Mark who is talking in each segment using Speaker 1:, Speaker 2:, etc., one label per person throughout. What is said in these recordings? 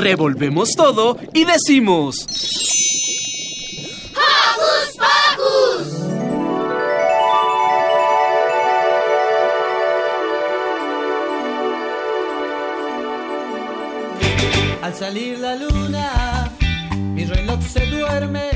Speaker 1: Revolvemos todo y decimos...
Speaker 2: ¡Hocus Pocus!
Speaker 3: Al salir la luna, mi reloj se duerme.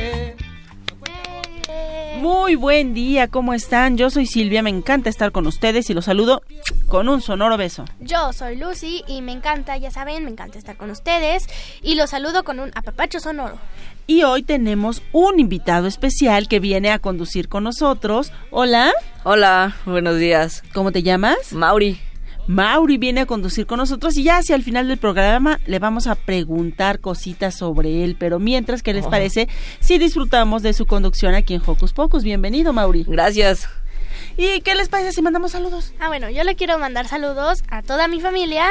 Speaker 4: Muy buen día, ¿cómo están? Yo soy Silvia, me encanta estar con ustedes y los saludo con un sonoro beso.
Speaker 5: Yo soy Lucy y me encanta, ya saben, me encanta estar con ustedes y los saludo con un apapacho sonoro.
Speaker 4: Y hoy tenemos un invitado especial que viene a conducir con nosotros. Hola.
Speaker 6: Hola, buenos días.
Speaker 4: ¿Cómo te llamas?
Speaker 6: Mauri.
Speaker 4: Mauri viene a conducir con nosotros y ya hacia el final del programa le vamos a preguntar cositas sobre él. Pero mientras, ¿qué les
Speaker 6: Oh.
Speaker 4: parece si disfrutamos de su conducción aquí en Hocus Pocus? Bienvenido, Mauri.
Speaker 6: Gracias.
Speaker 4: ¿Y qué les parece si mandamos saludos?
Speaker 5: Ah, bueno, yo le quiero mandar saludos a toda mi familia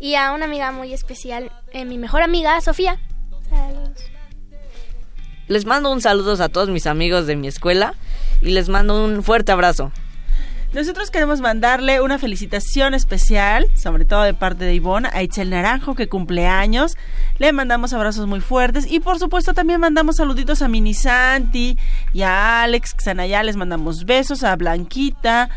Speaker 5: y a una amiga muy especial, eh, mi mejor amiga, Sofía. Saludos.
Speaker 6: Les mando un saludo a todos mis amigos de mi escuela y les mando un fuerte abrazo.
Speaker 4: Nosotros queremos mandarle una felicitación especial, sobre todo de parte de Ivonne, a Itzel Naranjo, que cumple años. Le mandamos abrazos muy fuertes y por supuesto también mandamos saluditos a Mini Santi y a Alex Xanaya. Les mandamos besos a Blanquita,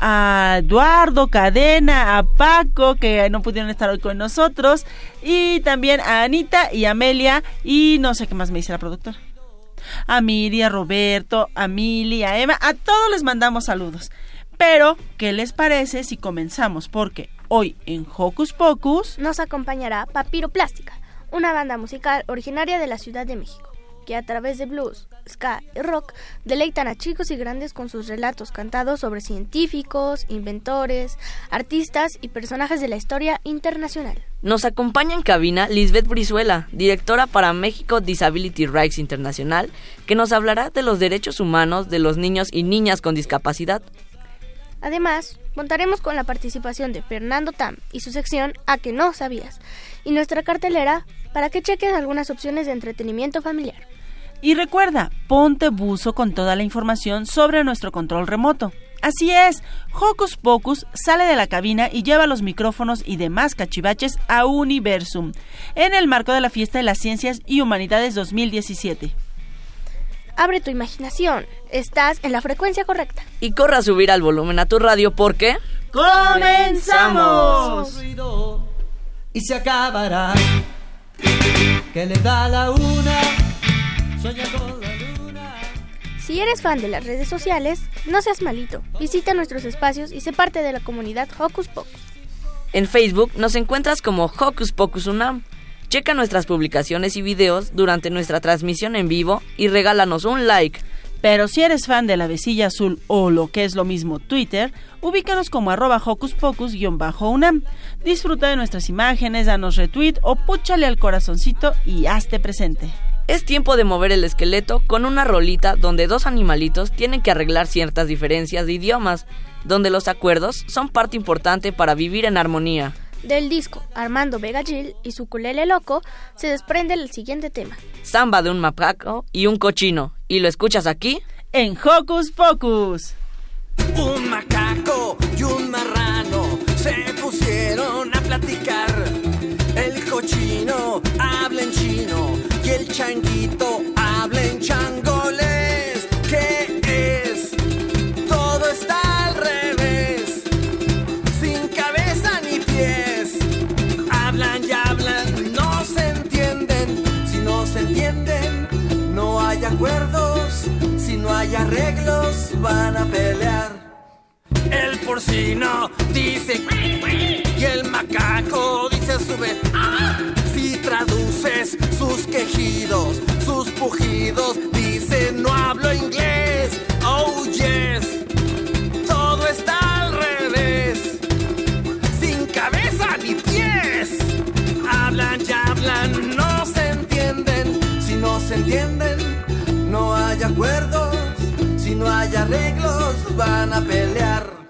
Speaker 4: a Eduardo Cadena, a Paco, que no pudieron estar hoy con nosotros, y también a Anita y Amelia, y no sé qué más me dice la productora. A Miri, a Roberto, a Mili, a Emma, a todos les mandamos saludos. Pero, ¿qué les parece si comenzamos? Porque hoy en Hocus Pocus
Speaker 5: Nos acompañará Papiro Plástica, una banda musical originaria de la Ciudad de México, que a través de blues, ska y rock deleitan a chicos y grandes con sus relatos cantados sobre científicos, inventores, artistas y personajes de la historia internacional.
Speaker 6: Nos acompaña en cabina Lisbeth Brizuela, directora para México Disability Rights Internacional, que nos hablará de los derechos humanos de los niños y niñas con discapacidad.
Speaker 5: Además, contaremos con la participación de Fernando Tam y su sección A que no sabías, y nuestra cartelera para que cheques algunas opciones de entretenimiento familiar.
Speaker 4: Y recuerda, ponte buzo con toda la información sobre nuestro control remoto. Así es, Hocus Pocus sale de la cabina y lleva los micrófonos y demás cachivaches a Universum, en el marco de la Fiesta de las Ciencias y Humanidades 2017.
Speaker 5: Abre tu imaginación, estás en la frecuencia correcta.
Speaker 6: Y corra a subir al volumen a tu radio porque...
Speaker 4: ¡Comenzamos!
Speaker 3: y se acabará. Que le da la una, sueña con la luna.
Speaker 5: Si eres fan de las redes sociales, no seas malito. Visita nuestros espacios y sé parte de la comunidad Hocus Pocus.
Speaker 6: En Facebook nos encuentras como Hocus Pocus Unam. Checa nuestras publicaciones y videos durante nuestra transmisión en vivo y regálanos un like.
Speaker 4: Pero si eres fan de la vecilla azul o lo que es lo mismo Twitter, ubícanos como arroba hocus pocus-unam. Disfruta de nuestras imágenes, danos retweet o púchale al corazoncito y hazte presente.
Speaker 6: Es tiempo de mover el esqueleto con una rolita donde dos animalitos tienen que arreglar ciertas diferencias de idiomas, donde los acuerdos son parte importante para vivir en armonía.
Speaker 5: Del disco Armando Vega Gil y su culele loco se desprende el siguiente tema.
Speaker 6: Samba de un mapaco y un cochino. ¿Y lo escuchas aquí?
Speaker 4: En Hocus Pocus.
Speaker 7: Un macaco y un marrano se pusieron a platicar. El cochino habla en chino y el changuito acuerdos. Si no hay arreglos, van a pelear. El porcino dice y el macaco dice a su vez. Si traduces sus quejidos, sus pujidos, dice no hablo inglés. Oh yes, todo está al revés, sin cabeza ni pies. Hablan y hablan entienden, no hay acuerdos. Si no hay arreglos, van a pelear.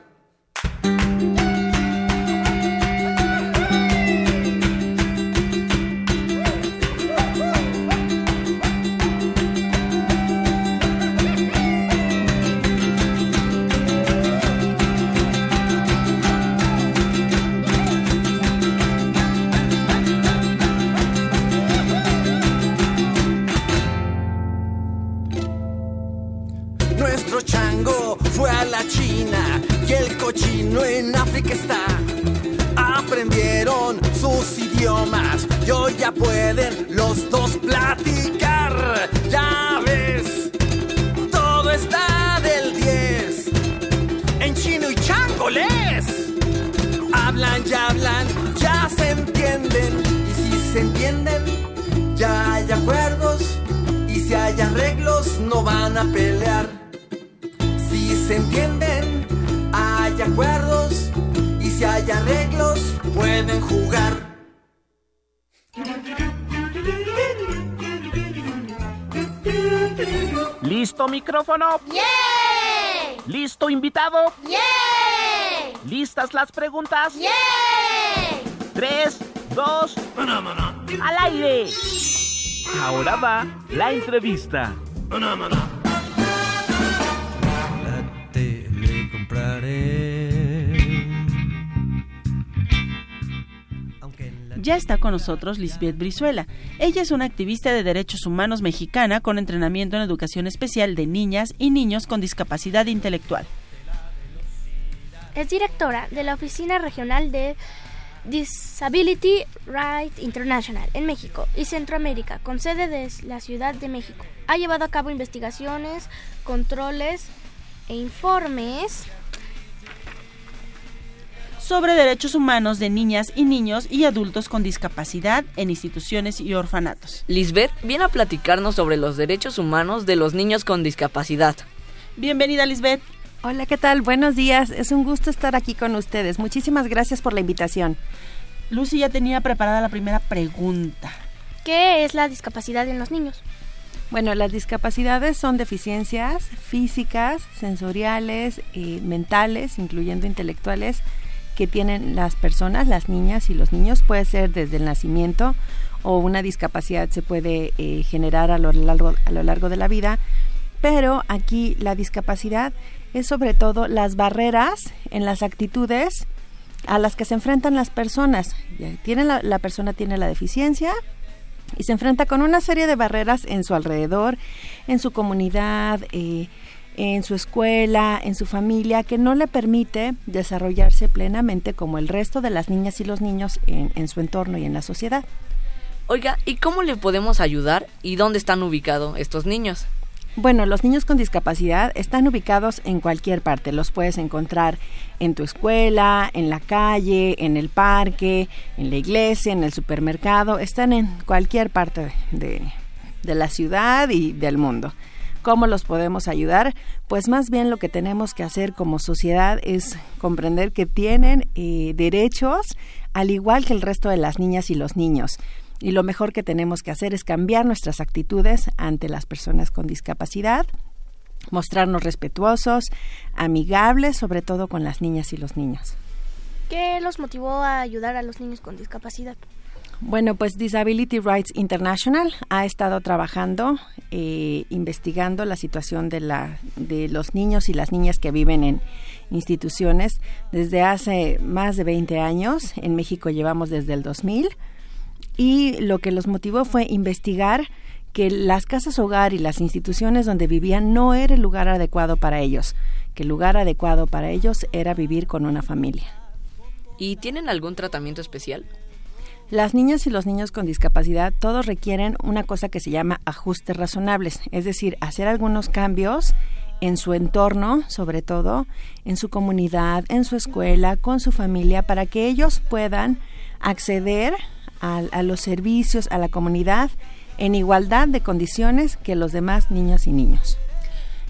Speaker 1: Micrófono?
Speaker 2: ¡Yay!
Speaker 1: ¿Listo invitado?
Speaker 2: ¡Yay!
Speaker 1: ¿Listas las preguntas?
Speaker 2: ¡Yay!
Speaker 1: Tres, dos, al aire. Ahora va la entrevista.
Speaker 4: Ya está con nosotros Lisbeth Brizuela. Ella es una activista de derechos humanos mexicana con entrenamiento en educación especial de niñas y niños con discapacidad intelectual.
Speaker 5: Es directora de la Oficina Regional de Disability Rights International en México y Centroamérica, con sede de la Ciudad de México. Ha llevado a cabo investigaciones, controles e informes
Speaker 4: sobre derechos humanos de niñas y niños y adultos con discapacidad en instituciones y orfanatos.
Speaker 6: Lisbeth viene a platicarnos sobre los derechos humanos de los niños con discapacidad.
Speaker 4: Bienvenida, Lisbeth.
Speaker 8: Hola, ¿qué tal? Buenos días. Es un gusto estar aquí con ustedes. Muchísimas gracias por la invitación.
Speaker 4: Lucy ya tenía preparada la primera pregunta.
Speaker 5: ¿Qué es la discapacidad en los niños?
Speaker 8: Bueno, las discapacidades son deficiencias físicas, sensoriales, eh, mentales, incluyendo intelectuales, que tienen las personas, las niñas y los niños. Puede ser desde el nacimiento o una discapacidad se puede eh, generar a lo, largo, a lo largo de la vida. Pero aquí la discapacidad es sobre todo las barreras en las actitudes a las que se enfrentan las personas. Tiene la, la persona tiene la deficiencia y se enfrenta con una serie de barreras en su alrededor, en su comunidad, eh, en su escuela, en su familia, que no le permite desarrollarse plenamente como el resto de las niñas y los niños en, en su entorno y en la sociedad.
Speaker 6: Oiga, ¿y cómo le podemos ayudar y dónde están ubicados estos niños?
Speaker 8: Bueno, los niños con discapacidad están ubicados en cualquier parte. Los puedes encontrar en tu escuela, en la calle, en el parque, en la iglesia, en el supermercado. Están en cualquier parte de, de la ciudad y del mundo. ¿Cómo los podemos ayudar? Pues más bien lo que tenemos que hacer como sociedad es comprender que tienen eh, derechos al igual que el resto de las niñas y los niños y lo mejor que tenemos que hacer es cambiar nuestras actitudes ante las personas con discapacidad, mostrarnos respetuosos, amigables, sobre todo con las niñas y los niños.
Speaker 5: ¿Qué los motivó a ayudar a los niños con discapacidad?
Speaker 8: Bueno, pues Disability Rights International ha estado trabajando, eh, investigando la situación de, la, de los niños y las niñas que viven en instituciones desde hace más de 20 años. En México llevamos desde el 2000 y lo que los motivó fue investigar que las casas hogar y las instituciones donde vivían no era el lugar adecuado para ellos, que el lugar adecuado para ellos era vivir con una familia.
Speaker 6: ¿Y tienen algún tratamiento especial?
Speaker 8: Las niñas y los niños con discapacidad todos requieren una cosa que se llama ajustes razonables, es decir, hacer algunos cambios en su entorno, sobre todo en su comunidad, en su escuela, con su familia, para que ellos puedan acceder a, los servicios, a la comunidad, en igualdad de condiciones que los demás niños y niños.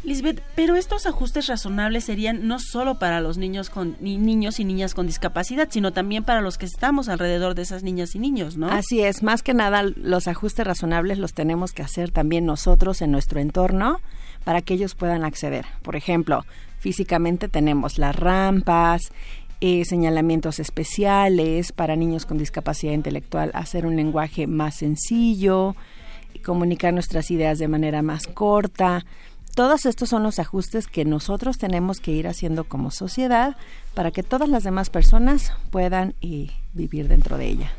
Speaker 4: Lisbeth, pero estos ajustes razonables serían no solo para los niños con ni niños y niñas con discapacidad, sino también para los que estamos alrededor de esas niñas y niños, ¿no?
Speaker 8: Así es, más que nada los ajustes razonables los tenemos que hacer también nosotros en nuestro entorno para que ellos puedan acceder. Por ejemplo, físicamente tenemos las rampas, eh, señalamientos especiales para niños con discapacidad intelectual, hacer un lenguaje más sencillo, comunicar nuestras ideas de manera más corta. Todos estos son los ajustes que nosotros tenemos que ir haciendo como sociedad para que todas las demás personas puedan eh, vivir dentro de ella.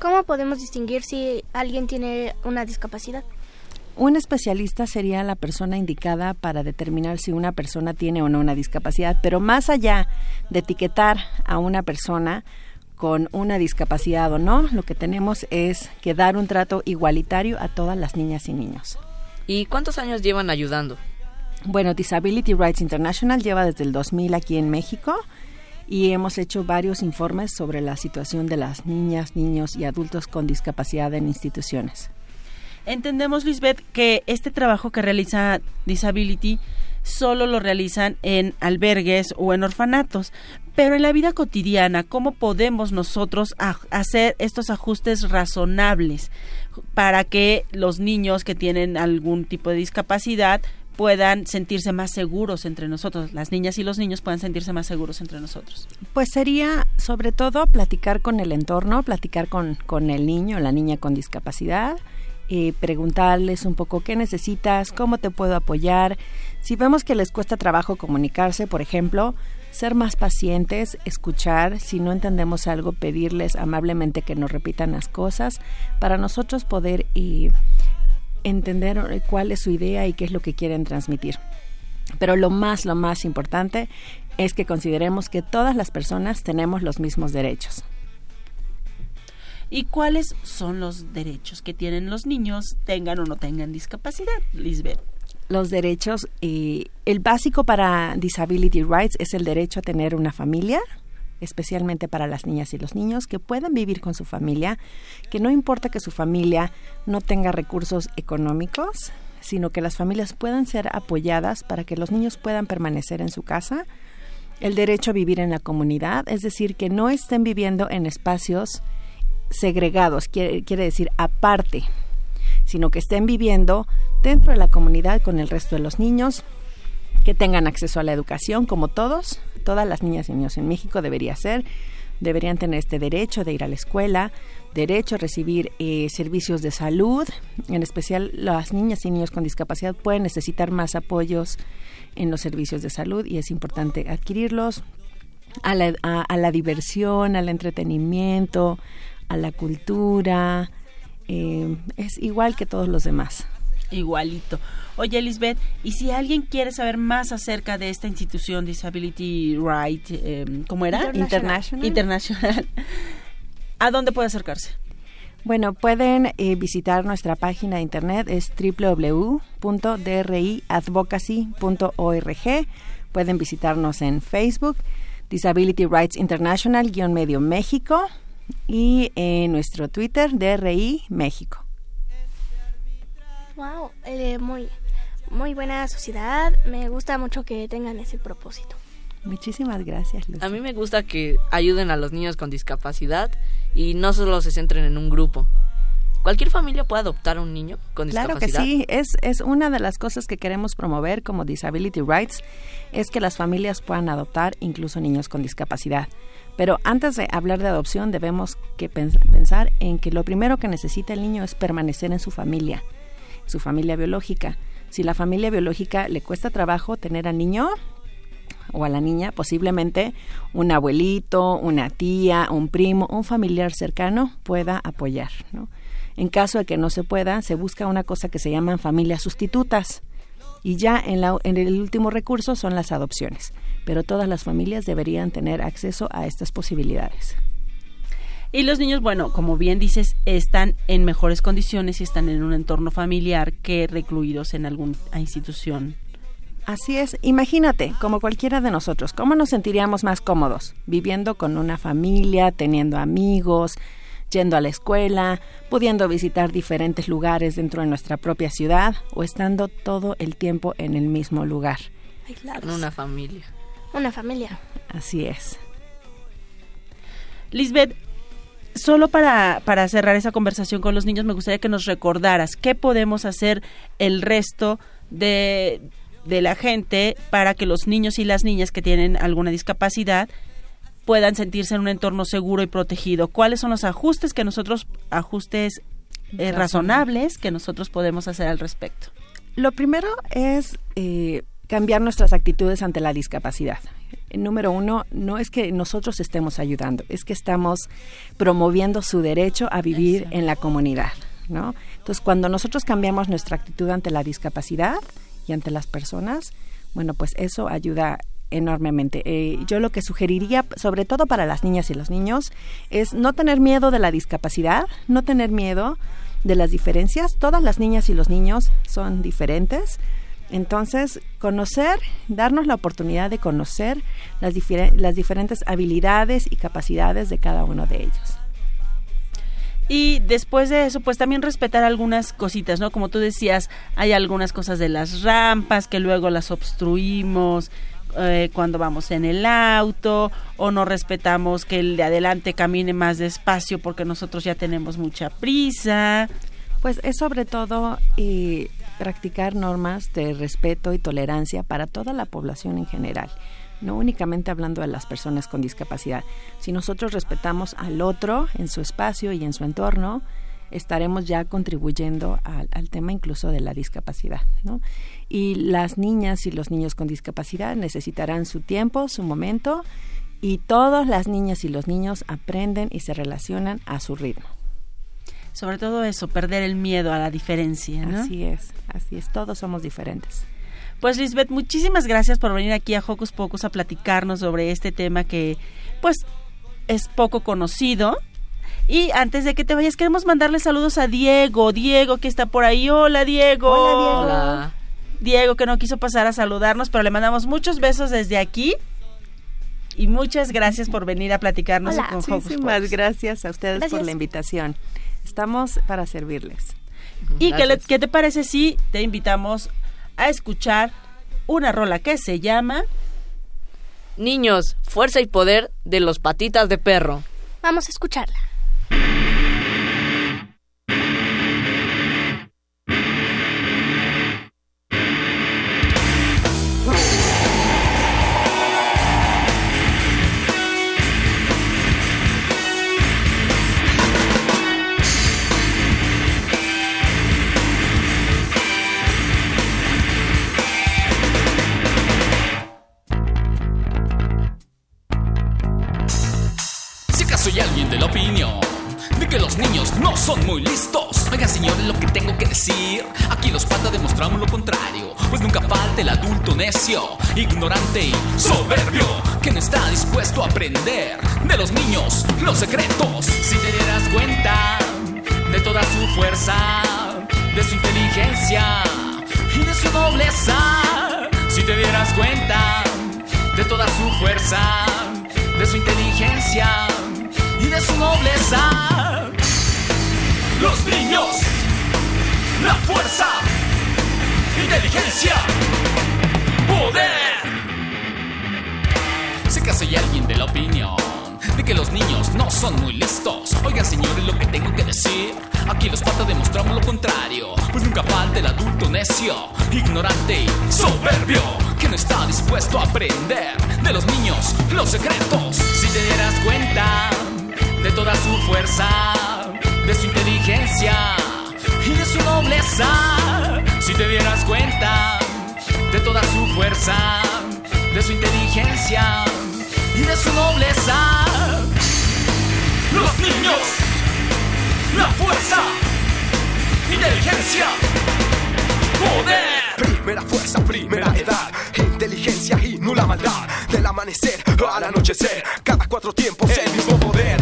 Speaker 5: ¿Cómo podemos distinguir si alguien tiene una discapacidad?
Speaker 8: Un especialista sería la persona indicada para determinar si una persona tiene o no una discapacidad, pero más allá de etiquetar a una persona con una discapacidad o no, lo que tenemos es que dar un trato igualitario a todas las niñas y niños.
Speaker 6: ¿Y cuántos años llevan ayudando?
Speaker 8: Bueno, Disability Rights International lleva desde el 2000 aquí en México y hemos hecho varios informes sobre la situación de las niñas, niños y adultos con discapacidad en instituciones.
Speaker 4: Entendemos, Lisbeth, que este trabajo que realiza Disability solo lo realizan en albergues o en orfanatos, pero en la vida cotidiana, ¿cómo podemos nosotros hacer estos ajustes razonables para que los niños que tienen algún tipo de discapacidad puedan sentirse más seguros entre nosotros, las niñas y los niños puedan sentirse más seguros entre nosotros?
Speaker 8: Pues sería sobre todo platicar con el entorno, platicar con, con el niño, la niña con discapacidad, eh, preguntarles un poco qué necesitas, cómo te puedo apoyar. Si vemos que les cuesta trabajo comunicarse, por ejemplo, ser más pacientes, escuchar, si no entendemos algo, pedirles amablemente que nos repitan las cosas para nosotros poder eh, entender cuál es su idea y qué es lo que quieren transmitir. Pero lo más, lo más importante es que consideremos que todas las personas tenemos los mismos derechos.
Speaker 4: ¿Y cuáles son los derechos que tienen los niños, tengan o no tengan discapacidad, Lisbeth?
Speaker 8: Los derechos, eh, el básico para Disability Rights es el derecho a tener una familia, especialmente para las niñas y los niños, que puedan vivir con su familia, que no importa que su familia no tenga recursos económicos, sino que las familias puedan ser apoyadas para que los niños puedan permanecer en su casa, el derecho a vivir en la comunidad, es decir, que no estén viviendo en espacios segregados, quiere, quiere decir aparte sino que estén viviendo dentro de la comunidad con el resto de los niños, que tengan acceso a la educación como todos, todas las niñas y niños en México debería ser, deberían tener este derecho de ir a la escuela, derecho a recibir eh, servicios de salud, en especial las niñas y niños con discapacidad pueden necesitar más apoyos en los servicios de salud y es importante adquirirlos, a la, a la diversión, al entretenimiento, a la cultura, eh, es igual que todos los demás.
Speaker 4: Igualito. Oye, Lisbeth, y si alguien quiere saber más acerca de esta institución Disability Right, eh, ¿cómo era?
Speaker 8: International.
Speaker 4: International. ¿A dónde puede acercarse?
Speaker 8: Bueno, pueden eh, visitar nuestra página de internet, es www.driadvocacy.org. Pueden visitarnos en Facebook, Disability Rights International, guion medio México y en nuestro Twitter DRI México.
Speaker 5: Wow, eh, muy, muy buena sociedad. Me gusta mucho que tengan ese propósito.
Speaker 8: Muchísimas gracias.
Speaker 6: A mí me gusta que ayuden a los niños con discapacidad y no solo se centren en un grupo. ¿Cualquier familia puede adoptar a un niño con
Speaker 8: discapacidad?
Speaker 6: Claro
Speaker 8: que sí, es, es una de las cosas que queremos promover como Disability Rights, es que las familias puedan adoptar incluso niños con discapacidad. Pero antes de hablar de adopción debemos que pensar en que lo primero que necesita el niño es permanecer en su familia, su familia biológica. Si la familia biológica le cuesta trabajo tener al niño o a la niña, posiblemente un abuelito, una tía, un primo, un familiar cercano pueda apoyar. En caso de que no se pueda, se busca una cosa que se llaman familias sustitutas. Y ya en, la, en el último recurso son las adopciones pero todas las familias deberían tener acceso a estas posibilidades.
Speaker 4: Y los niños, bueno, como bien dices, están en mejores condiciones y están en un entorno familiar que recluidos en alguna institución.
Speaker 8: Así es, imagínate, como cualquiera de nosotros, ¿cómo nos sentiríamos más cómodos? Viviendo con una familia, teniendo amigos, yendo a la escuela, pudiendo visitar diferentes lugares dentro de nuestra propia ciudad o estando todo el tiempo en el mismo lugar.
Speaker 6: Con una familia.
Speaker 5: Una familia.
Speaker 8: Así es.
Speaker 4: Lisbeth, solo para, para cerrar esa conversación con los niños, me gustaría que nos recordaras qué podemos hacer el resto de, de la gente para que los niños y las niñas que tienen alguna discapacidad puedan sentirse en un entorno seguro y protegido. ¿Cuáles son los ajustes que nosotros, ajustes eh, razonables que nosotros podemos hacer al respecto?
Speaker 8: Lo primero es eh, cambiar nuestras actitudes ante la discapacidad. Eh, número uno, no es que nosotros estemos ayudando, es que estamos promoviendo su derecho a vivir en la comunidad, ¿no? Entonces, cuando nosotros cambiamos nuestra actitud ante la discapacidad y ante las personas, bueno, pues eso ayuda enormemente. Eh, yo lo que sugeriría, sobre todo para las niñas y los niños, es no tener miedo de la discapacidad, no tener miedo de las diferencias. Todas las niñas y los niños son diferentes entonces, conocer, darnos la oportunidad de conocer las, las diferentes habilidades y capacidades de cada uno de ellos.
Speaker 4: Y después de eso, pues también respetar algunas cositas, ¿no? Como tú decías, hay algunas cosas de las rampas que luego las obstruimos eh, cuando vamos en el auto o no respetamos que el de adelante camine más despacio porque nosotros ya tenemos mucha prisa.
Speaker 8: Pues es sobre todo eh, practicar normas de respeto y tolerancia para toda la población en general, no únicamente hablando de las personas con discapacidad. Si nosotros respetamos al otro en su espacio y en su entorno, estaremos ya contribuyendo al, tema incluso de la discapacidad. Y las niñas y los niños con discapacidad necesitarán su tiempo, su momento, y todas las niñas y los niños aprenden y se relacionan a su ritmo
Speaker 4: sobre todo eso, perder el miedo a la diferencia.
Speaker 8: Así es, así es, todos somos diferentes.
Speaker 4: Pues Lisbeth, muchísimas gracias por venir aquí a Hocus Pocus a platicarnos sobre este tema que pues es poco conocido. Y antes de que te vayas, queremos mandarle saludos a Diego, Diego que está por ahí. Hola Diego.
Speaker 8: Hola Diego.
Speaker 4: Diego que no quiso pasar a saludarnos, pero le mandamos muchos besos desde aquí. Y muchas gracias por venir a platicarnos
Speaker 5: Hola.
Speaker 4: con Hocus
Speaker 8: Muchísimas gracias a ustedes por la invitación. Estamos para servirles.
Speaker 4: ¿Y qué, te parece si te invitamos a escuchar una rola que se llama
Speaker 6: Niños, fuerza y poder de los patitas de perro?
Speaker 5: Vamos a escucharla.
Speaker 9: soy alguien de la opinión de que los niños no son muy listos. Oigan, señores, lo que tengo que decir. Aquí los patas demostramos lo contrario. Pues nunca falta el adulto necio, ignorante y soberbio que no está dispuesto a aprender de los niños los secretos. Si te dieras cuenta de toda su fuerza, de su inteligencia y de su nobleza. Si te dieras cuenta de toda su fuerza, de su inteligencia y de su nobleza. Los niños, la fuerza, inteligencia, poder. Sé que soy alguien de la opinión de que los niños no son muy listos. Oigan, señores, lo que tengo que decir. Aquí los patas demostramos lo contrario. Pues nunca falta el adulto necio, ignorante y soberbio. Que no está dispuesto a aprender de los niños los secretos. Si te dieras cuenta de toda su fuerza, de su inteligencia y de su nobleza. Si te dieras cuenta de toda su fuerza, de su inteligencia y de su nobleza. Los niños, la fuerza, inteligencia, poder.
Speaker 7: Primera fuerza, primera edad, inteligencia y nula maldad. Del amanecer al anochecer, cada cuatro tiempos el mismo poder.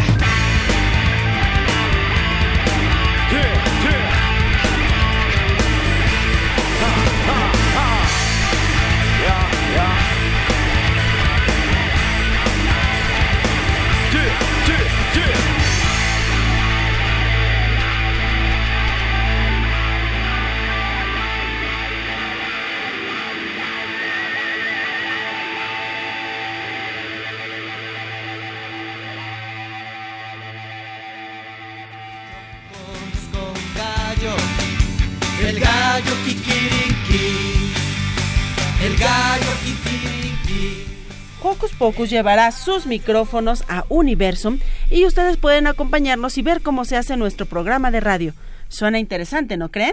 Speaker 4: Hocus Pocus llevará sus micrófonos a Universum y ustedes pueden acompañarnos y ver cómo se hace nuestro programa de radio. Suena interesante, ¿no creen?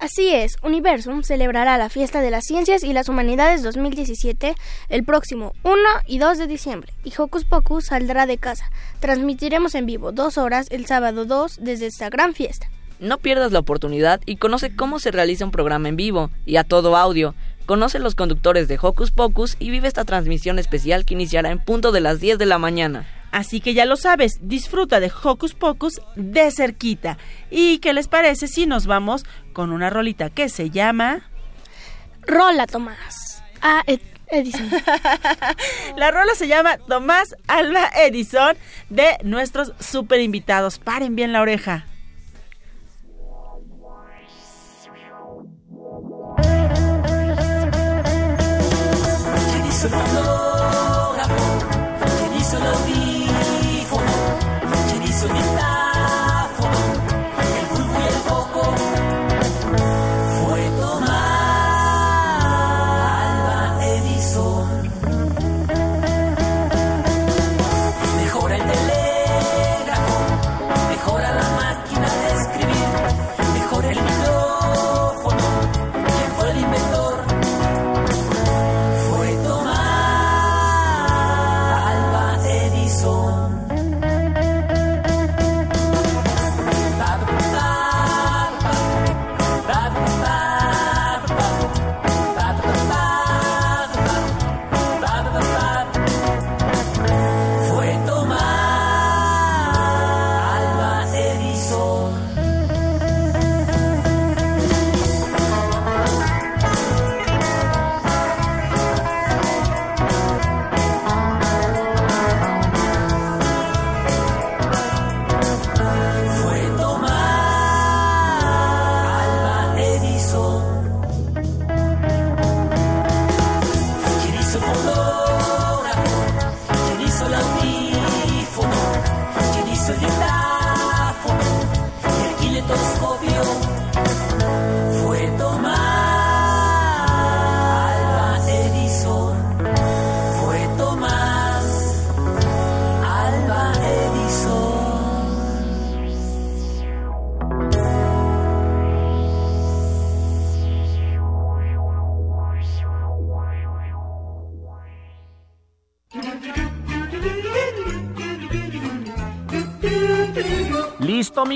Speaker 5: Así es, Universum celebrará la Fiesta de las Ciencias y las Humanidades 2017 el próximo 1 y 2 de diciembre y Hocus Pocus saldrá de casa. Transmitiremos en vivo dos horas el sábado 2 desde esta gran fiesta.
Speaker 6: No pierdas la oportunidad y conoce cómo se realiza un programa en vivo y a todo audio. Conoce los conductores de Hocus Pocus y vive esta transmisión especial que iniciará en punto de las 10 de la mañana.
Speaker 4: Así que ya lo sabes, disfruta de Hocus Pocus de cerquita. ¿Y qué les parece si nos vamos con una rolita que se llama...
Speaker 5: Rola, Tomás. Ah, Ed- Edison.
Speaker 4: La rola se llama Tomás Alba Edison de nuestros super invitados. Paren bien la oreja.
Speaker 10: ¿Quién hizo el fonógrafo? ¿Quién hizo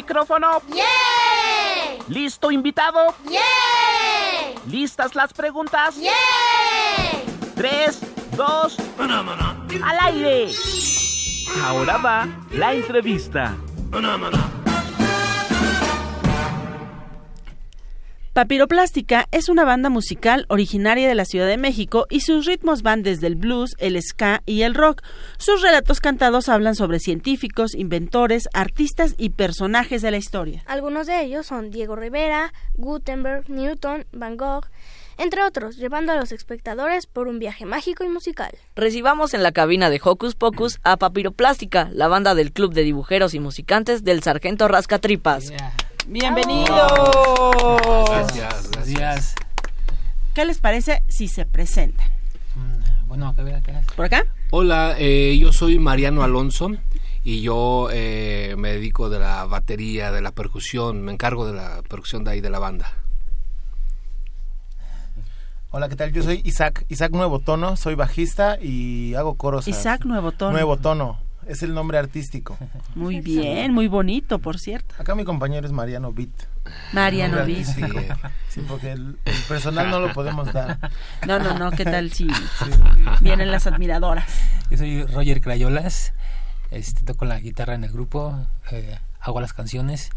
Speaker 10: micrófono?
Speaker 11: ¡Yay!
Speaker 1: ¿Listo invitado?
Speaker 11: ¡Yay!
Speaker 1: ¿Listas las preguntas?
Speaker 11: ¡Yay!
Speaker 1: Tres, dos, al aire. Ahora va la entrevista.
Speaker 4: Papiroplástica es una banda musical originaria de la Ciudad de México y sus ritmos van desde el blues, el ska y el rock. Sus relatos cantados hablan sobre científicos, inventores, artistas y personajes de la historia.
Speaker 5: Algunos de ellos son Diego Rivera, Gutenberg, Newton, Van Gogh, entre otros, llevando a los espectadores por un viaje mágico y musical.
Speaker 6: Recibamos en la cabina de Hocus Pocus a Papiroplástica, la banda del Club de Dibujeros y Musicantes del Sargento Rascatripas.
Speaker 4: ¡Bienvenidos!
Speaker 12: Gracias, gracias.
Speaker 4: ¿Qué les parece si se presentan?
Speaker 12: Bueno, acá, acá.
Speaker 4: ¿Por acá?
Speaker 12: Hola, eh, yo soy Mariano Alonso y yo eh, me dedico de la batería, de la percusión, me encargo de la percusión de ahí de la banda.
Speaker 13: Hola, ¿qué tal? Yo soy Isaac, Isaac Nuevo Tono, soy bajista y hago coros.
Speaker 4: Isaac Nuevo Tono.
Speaker 13: Nuevo Tono, es el nombre artístico.
Speaker 4: Muy bien, muy bonito, por cierto.
Speaker 13: Acá mi compañero es Mariano Beat.
Speaker 4: Mariano
Speaker 13: artístico. Sí, porque el, el personal no lo podemos dar.
Speaker 4: No, no, no, ¿qué tal si vienen las admiradoras?
Speaker 14: Yo soy Roger Crayolas, este, toco la guitarra en el grupo, eh, hago las canciones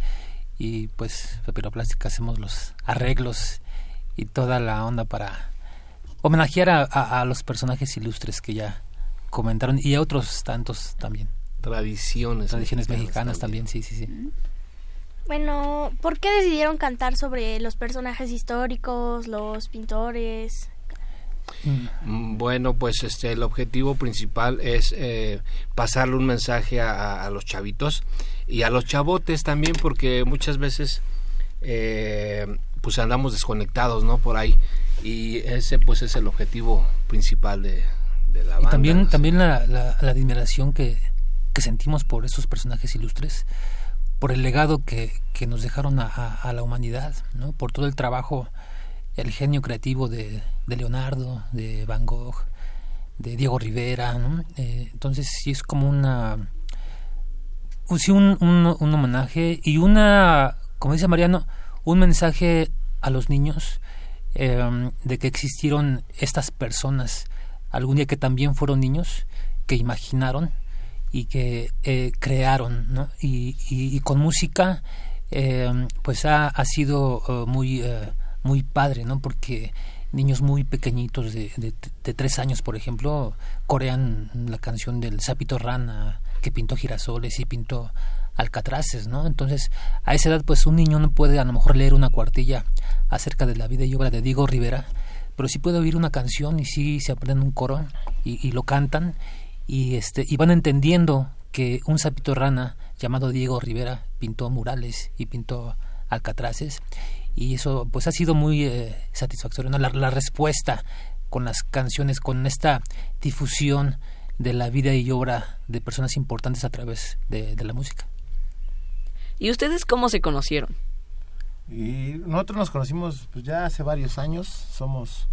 Speaker 14: y pues Papiroplástica hacemos los arreglos y toda la onda para homenajear a, a- a los personajes ilustres que ya comentaron y a otros tantos también.
Speaker 12: Tradiciones.
Speaker 14: Tradiciones mexicanas también, sí, sí, sí.
Speaker 5: Bueno, ¿por qué decidieron cantar sobre los personajes históricos, los pintores?
Speaker 12: Mm, Bueno, pues este el objetivo principal es eh, pasarle un mensaje a, a los chavitos y a los chavotes también, porque muchas veces eh, pues andamos desconectados, ¿no? Por ahí. Y ese pues es el objetivo principal de, de la
Speaker 14: Y también, también la, la- la admiración que, que sentimos por esos personajes ilustres, por el legado que, que nos dejaron a, a- a la humanidad, ¿no? por todo el trabajo, el genio creativo de, de Leonardo, de Van Gogh, de Diego Rivera. ¿no? Eh, entonces sí es como una... un- Sí, un, un, un homenaje y una, como dice Mariano, un mensaje a los niños eh, de que existieron estas personas algún día que también fueron niños, que imaginaron y que eh, crearon, ¿no? Y, con música, eh, pues ha, sido eh, muy, eh, muy padre, ¿no? Porque niños muy pequeñitos de, de, de tres años, por ejemplo, corean la canción del Sapito Rana, que pintó girasoles y pintó alcatraces, ¿no? Entonces, a esa edad, pues un niño no puede a lo mejor leer una cuartilla acerca de la vida y obra de Diego Rivera, pero sí puede oír una canción y sí se aprenden un coro y, lo cantan y este y van entendiendo que un sapito rana llamado Diego Rivera pintó murales y pintó alcatraces y eso pues ha sido muy eh, satisfactorio ¿no? la, respuesta con las canciones con esta difusión de la vida y obra de personas importantes a través de la música
Speaker 6: ¿Y ustedes cómo se conocieron?
Speaker 13: Y nosotros nos conocimos pues ya hace varios años, somos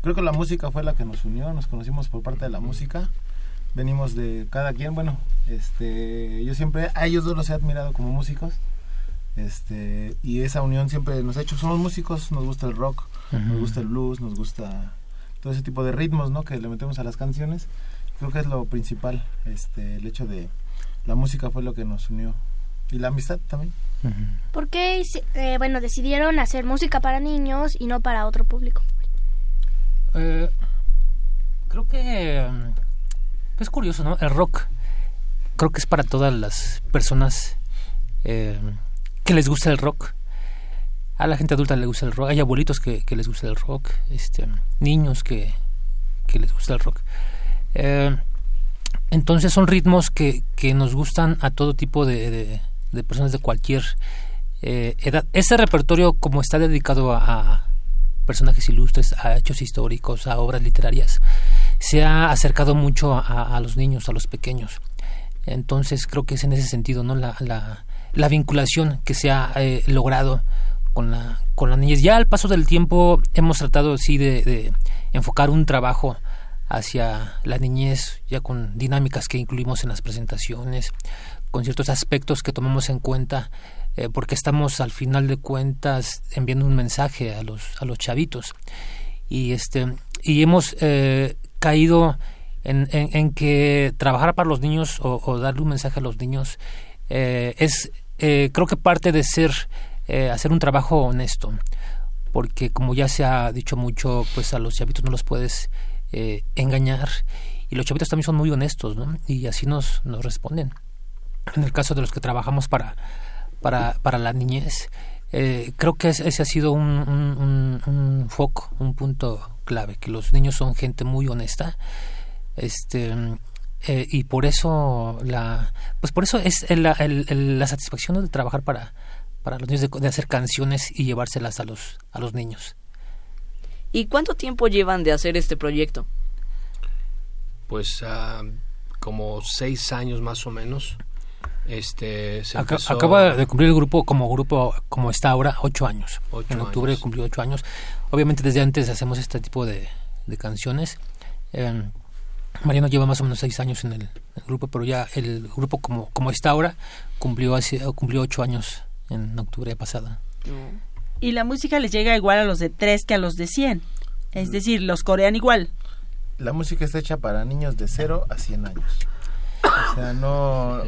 Speaker 13: creo que la música fue la que nos unió, nos conocimos por parte de la música. Venimos de cada quien, bueno, este yo siempre a ellos dos los he admirado como músicos. Este, y esa unión siempre nos ha hecho, somos músicos, nos gusta el rock, nos
Speaker 14: Ujú.
Speaker 13: gusta el blues, nos gusta todo ese tipo de ritmos, ¿no? que le metemos a las canciones. Creo que es lo principal, este el hecho de la música fue lo que nos unió y la amistad también.
Speaker 5: ¿Por qué eh, bueno, decidieron hacer música para niños y no para otro público?
Speaker 14: Eh, creo que mm, es curioso, ¿no? El rock creo que es para todas las personas eh, que les gusta el rock. A la gente adulta le gusta el rock, hay abuelitos que, que les gusta el rock, este, niños que, que les gusta el rock. Eh, entonces son ritmos que, que nos gustan a todo tipo de, de- de personas de cualquier eh, edad. Este repertorio, como está dedicado a, personajes ilustres, a hechos históricos, a obras literarias, se ha acercado mucho a, los niños, a los pequeños. Entonces creo que es en ese sentido, ¿no? La, la, la vinculación que se ha eh, logrado con la, con niñez. Ya al paso del tiempo hemos tratado sí de, de enfocar un trabajo hacia la niñez, ya con dinámicas que incluimos en las presentaciones, con ciertos aspectos que tomamos en cuenta, eh, porque estamos al final de cuentas enviando un mensaje a los, a los chavitos. Y este, y hemos eh, caído en, en, que trabajar para los niños o, darle un mensaje a los niños eh, es eh, creo que parte de ser eh, hacer un trabajo honesto porque como ya se ha dicho mucho pues a los chavitos no los puedes engañar y los chavitos también son muy honestos ¿no? y así nos, nos responden en el caso de los que trabajamos para para, para la niñez eh, creo que es- ese ha sido un, un, un- un foco, un punto clave, que los niños son gente muy honesta, este eh, y por eso la, pues por eso es el- el- el- la satisfacción de trabajar para, para los niños de, de hacer canciones y llevárselas a los a los niños.
Speaker 6: ¿Y cuánto tiempo llevan de hacer este proyecto?
Speaker 12: Pues ah, como seis años más o menos. Este, se empezó-
Speaker 14: Acaba de cumplir el grupo como grupo como está ahora ocho años.
Speaker 12: Ocho
Speaker 14: en octubre
Speaker 12: años.
Speaker 14: cumplió ocho años. Obviamente desde antes hacemos este tipo de, de canciones. Eh, Mariano lleva más o menos seis años en el, el grupo, pero ya el grupo como como está ahora cumplió hace, cumplió ocho años en octubre pasada.
Speaker 4: Y la música les llega igual a los de 3 que a los de 100. Es decir, los corean igual.
Speaker 13: La música está hecha para niños de 0 a 100 años. O sea, no...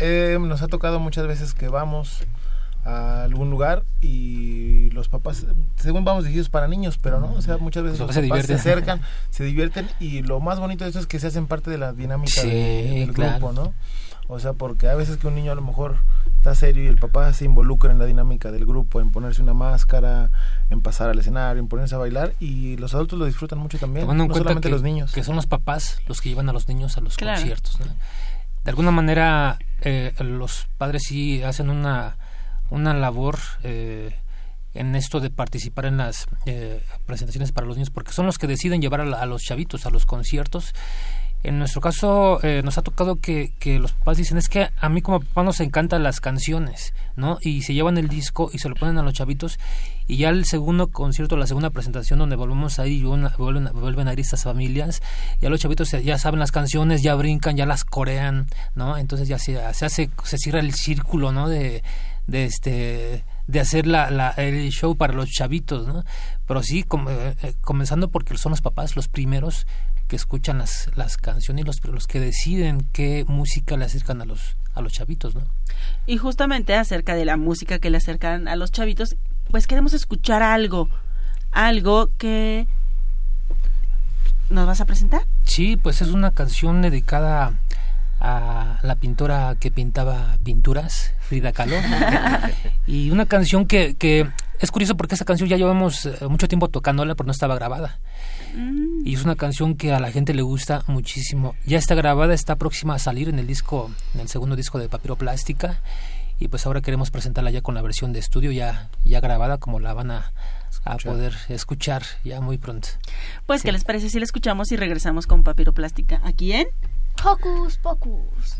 Speaker 13: eh, nos ha tocado muchas veces que vamos a algún lugar y los papás, según vamos dirigidos para niños, pero no, o sea, muchas veces
Speaker 14: Los
Speaker 13: los
Speaker 14: papás se
Speaker 13: acercan, se divierten y lo más bonito de eso es que se hacen parte de la dinámica
Speaker 14: Sí,
Speaker 13: de- del
Speaker 14: claro.
Speaker 13: grupo, ¿no? O sea, porque a veces que un niño a lo mejor está serio y el papá se involucra en la dinámica del grupo, en ponerse una máscara, en pasar al escenario, en ponerse a bailar y los adultos lo disfrutan mucho también,
Speaker 14: Tomando en
Speaker 13: no
Speaker 14: cuenta
Speaker 13: solamente
Speaker 14: que,
Speaker 13: los niños.
Speaker 14: que son los papás los que llevan a los niños a los
Speaker 4: Claro.
Speaker 14: conciertos. ¿no? De alguna manera, eh, los padres sí hacen una una labor eh, en esto de participar en las eh, presentaciones para los niños, porque son los que deciden llevar a, a los chavitos a los conciertos. En nuestro caso eh, nos ha tocado que, que los papás dicen es que a mí como papá nos encantan las canciones, ¿no? Y se llevan el disco y se lo ponen a los chavitos y ya el segundo concierto, la segunda presentación donde volvemos a ir y vuelven, vuelven a ir estas familias, ya los chavitos ya saben las canciones, ya brincan, ya las corean, ¿no? Entonces ya se, se hace, se cierra el círculo, ¿no? De, de este de hacer la, la- el show para los chavitos, ¿no? Pero sí, eh, eh, comenzando porque son los papás los primeros que escuchan las, las canciones y los, los que deciden qué música le acercan a los, a los chavitos, ¿no?
Speaker 4: Y justamente acerca de la música que le acercan a los chavitos, pues queremos escuchar algo, algo que nos vas a presentar.
Speaker 14: Sí, pues es una canción dedicada a la pintora que pintaba pinturas, Frida Kahlo. y una canción que, que es curioso porque esta canción ya llevamos eh, mucho tiempo tocándola, pero no estaba grabada. Y es una canción que a la gente le gusta muchísimo. Ya está grabada, está próxima a salir en el disco, en el segundo disco de Papiro Plástica. Y pues ahora queremos presentarla ya con la versión de estudio ya, ya grabada, como la van a, a poder escuchar ya muy pronto.
Speaker 4: Pues, ¿qué les parece si la escuchamos y regresamos con Papiroplástica aquí en
Speaker 5: Hocus Pocus.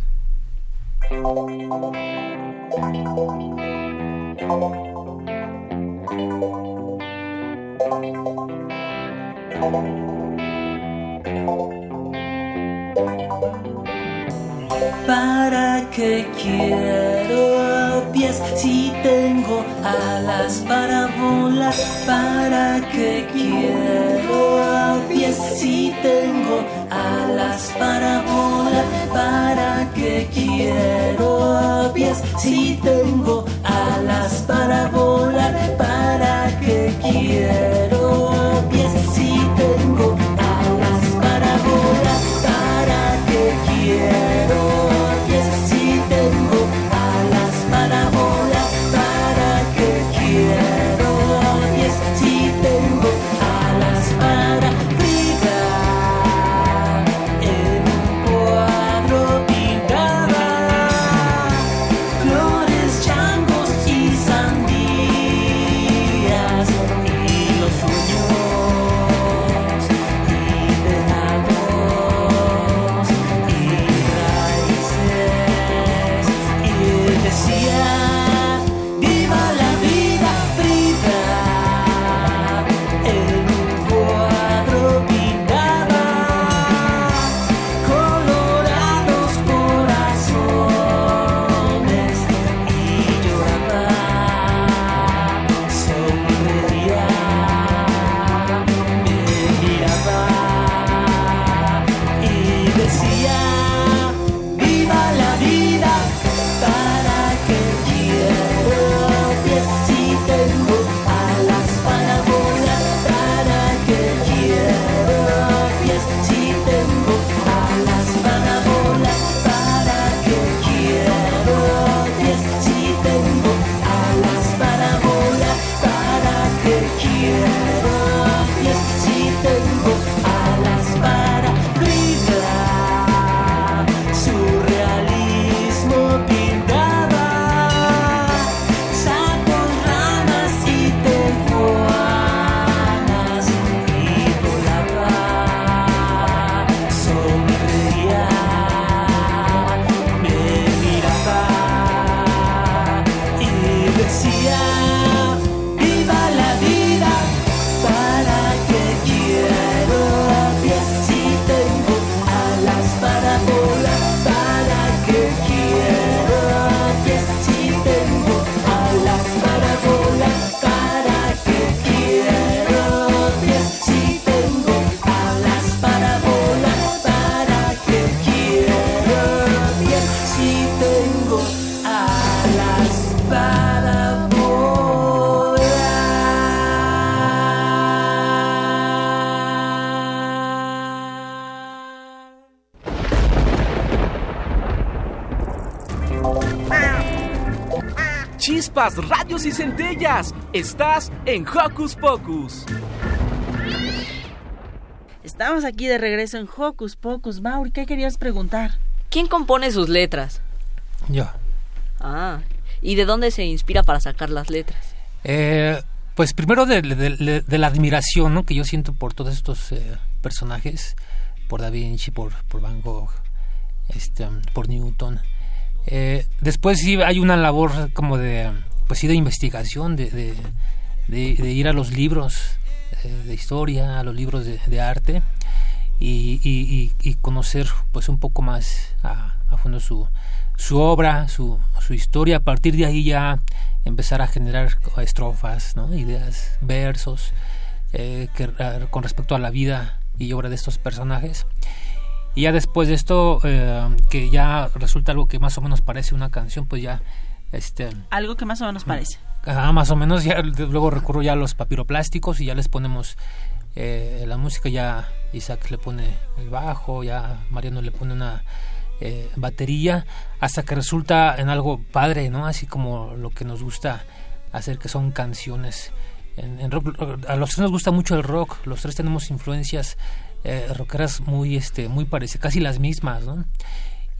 Speaker 10: ¿Para qué quiero pies si tengo alas para volar? ¿Para qué quiero pies si tengo alas para volar? ¿Para qué quiero pies si tengo alas para volar? ¿Para qué quiero Y
Speaker 1: centellas. Estás en Hocus Pocus.
Speaker 4: Estamos aquí de regreso en Hocus Pocus. Mauri, ¿qué querías preguntar?
Speaker 6: ¿Quién compone sus letras?
Speaker 14: Yo.
Speaker 6: Ah. ¿Y de dónde se inspira para sacar las letras?
Speaker 14: Eh, pues primero de, de- de- de la admiración ¿no? que yo siento por todos estos eh, personajes, por Da Vinci, por, por Van Gogh, este, por Newton. Eh, después sí hay una labor como de, pues sí, de investigación, de, de, ir a los libros eh, de historia, a los libros de, arte y, conocer pues un poco más a, fondo su, su obra, su, su historia. A partir de ahí ya empezar a generar estrofas, ¿no? ideas, versos eh, con respecto a la vida y obra de estos personajes. Y ya después de esto, eh, que ya resulta algo que más o menos parece una canción, pues ya este
Speaker 4: Algo que más o menos parece.
Speaker 14: Ajá, más o menos, ya luego recurro ya a los papiroplásticos y ya les ponemos eh, la música, ya Isaac le pone el bajo, ya Mariano le pone una eh, batería, hasta que resulta en algo padre, ¿no? Así como lo que nos gusta hacer, que son canciones. En, en rock, a los tres nos gusta mucho el rock, los tres tenemos influencias eh, rockeras muy, este, muy parecidas, casi las mismas, ¿no?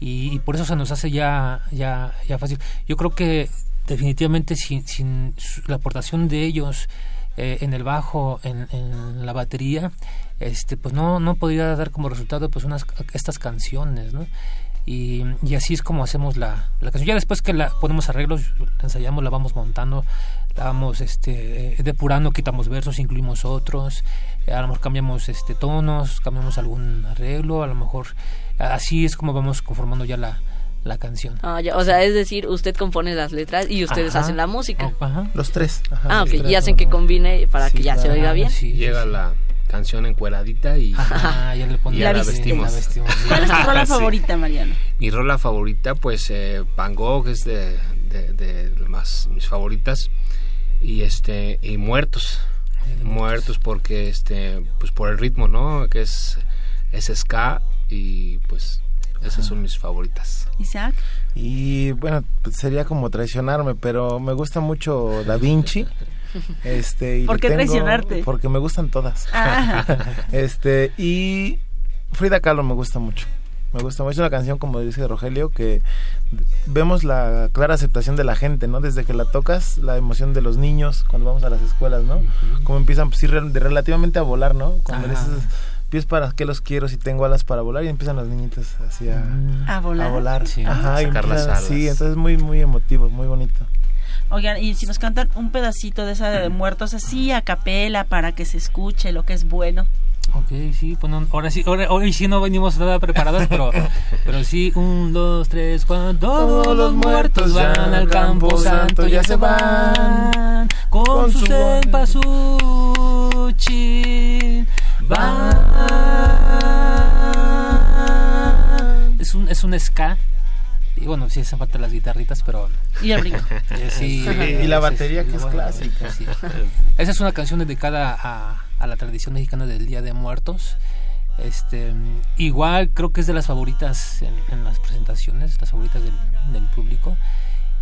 Speaker 14: Y, por eso se nos hace ya, ya, ya fácil. Yo creo que definitivamente sin, sin la aportación de ellos eh, en el bajo, en, la batería, este, pues no, no podría dar como resultado pues unas estas canciones, ¿no? Y, y así es como hacemos la, la canción. Ya después que la ponemos arreglos, la ensayamos, la vamos montando, la vamos este, depurando, quitamos versos, incluimos otros, eh, a lo mejor cambiamos este, tonos, cambiamos algún arreglo, a lo mejor así es como vamos conformando ya la, la canción.
Speaker 6: Ah, ya, o sea, es decir, usted compone las letras y ustedes
Speaker 14: Ajá.
Speaker 6: hacen la música.
Speaker 13: Los tres. ajá,
Speaker 6: ah, ok,
Speaker 13: tres,
Speaker 6: y hacen
Speaker 13: ajá.
Speaker 6: que combine para que ya se oiga bien.
Speaker 12: Llega la canción encueradita y,
Speaker 14: Ajá, ya le ponemos-
Speaker 12: y ya
Speaker 4: La
Speaker 12: la
Speaker 4: vestimos.
Speaker 14: La.
Speaker 4: ¿Cuál es tu rola favorita, Mariano?
Speaker 12: Mi rola favorita, pues eh, Van Gogh es de, de, de más mis favoritas y este y Muertos, Muertos porque este pues por el ritmo, ¿no? Que es es ska y pues esas son mis favoritas.
Speaker 4: Isaac.
Speaker 13: Y bueno, pues sería como traicionarme, pero me gusta mucho Da Vinci. Este, y
Speaker 4: ¿Por qué
Speaker 13: tengo-
Speaker 4: traicionarte?
Speaker 13: Porque me gustan todas.
Speaker 4: Ah.
Speaker 13: este, y Frida Kahlo me gusta mucho. Me gusta mucho. Es una canción, como dice Rogelio, que vemos la clara aceptación de la gente, ¿no? Desde que la tocas, la emoción de los niños cuando vamos a las escuelas, ¿no? Como empiezan, pues, sí, re- de relativamente a volar, ¿no? Cuando dices, pies para qué los quiero si tengo alas para volar y empiezan los niñitos así a,
Speaker 4: A volar.
Speaker 13: a volar.
Speaker 14: Sí.
Speaker 13: Ajá, y
Speaker 12: Sacar las alas.
Speaker 13: Sí, entonces muy, muy emotivo, muy bonito.
Speaker 4: Oigan, y si nos cantan un pedacito de esa de muertos así a capela para que se escuche lo que es bueno.
Speaker 14: Ok, sí, bueno, ahora sí, ahora, hoy sí no venimos nada preparados, pero, pero sí, un, dos, tres, cuando todos los muertos van al campo santo, ya se van con su cempasúchil, van. Es un, es un ska, y bueno, sí hacen falta las guitarritas, pero...
Speaker 4: Y el brinco.
Speaker 14: Eh, sí,
Speaker 13: Sí, y la batería, que es
Speaker 14: bueno,
Speaker 13: clásica.
Speaker 14: sí. Esa es una canción dedicada a, a la tradición mexicana del Día de Muertos. Este, igual creo que es de las favoritas en, en las presentaciones, las favoritas del, del público.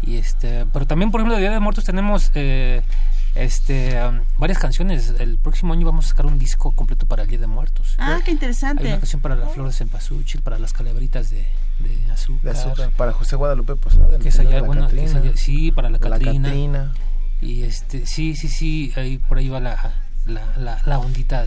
Speaker 14: Y este, pero también, por ejemplo, de Día de Muertos tenemos eh, este, um, varias canciones. El próximo año vamos a sacar un disco completo para el Día de Muertos.
Speaker 4: Ah, qué
Speaker 14: Hay una
Speaker 4: interesante.
Speaker 14: canción para la flor de cempasúchil, para las calabritas de, de azúcar.
Speaker 13: De azúcar. Para José Guadalupe Posada. el
Speaker 14: Que es
Speaker 13: señor
Speaker 14: allá,
Speaker 13: de la
Speaker 14: bueno, que es
Speaker 13: Catrina.
Speaker 14: allá- sí, para la
Speaker 13: La
Speaker 14: Catrina.
Speaker 13: Catrina.
Speaker 14: Y este, sí, sí, sí, ahí, por ahí va la, la, la, la ondita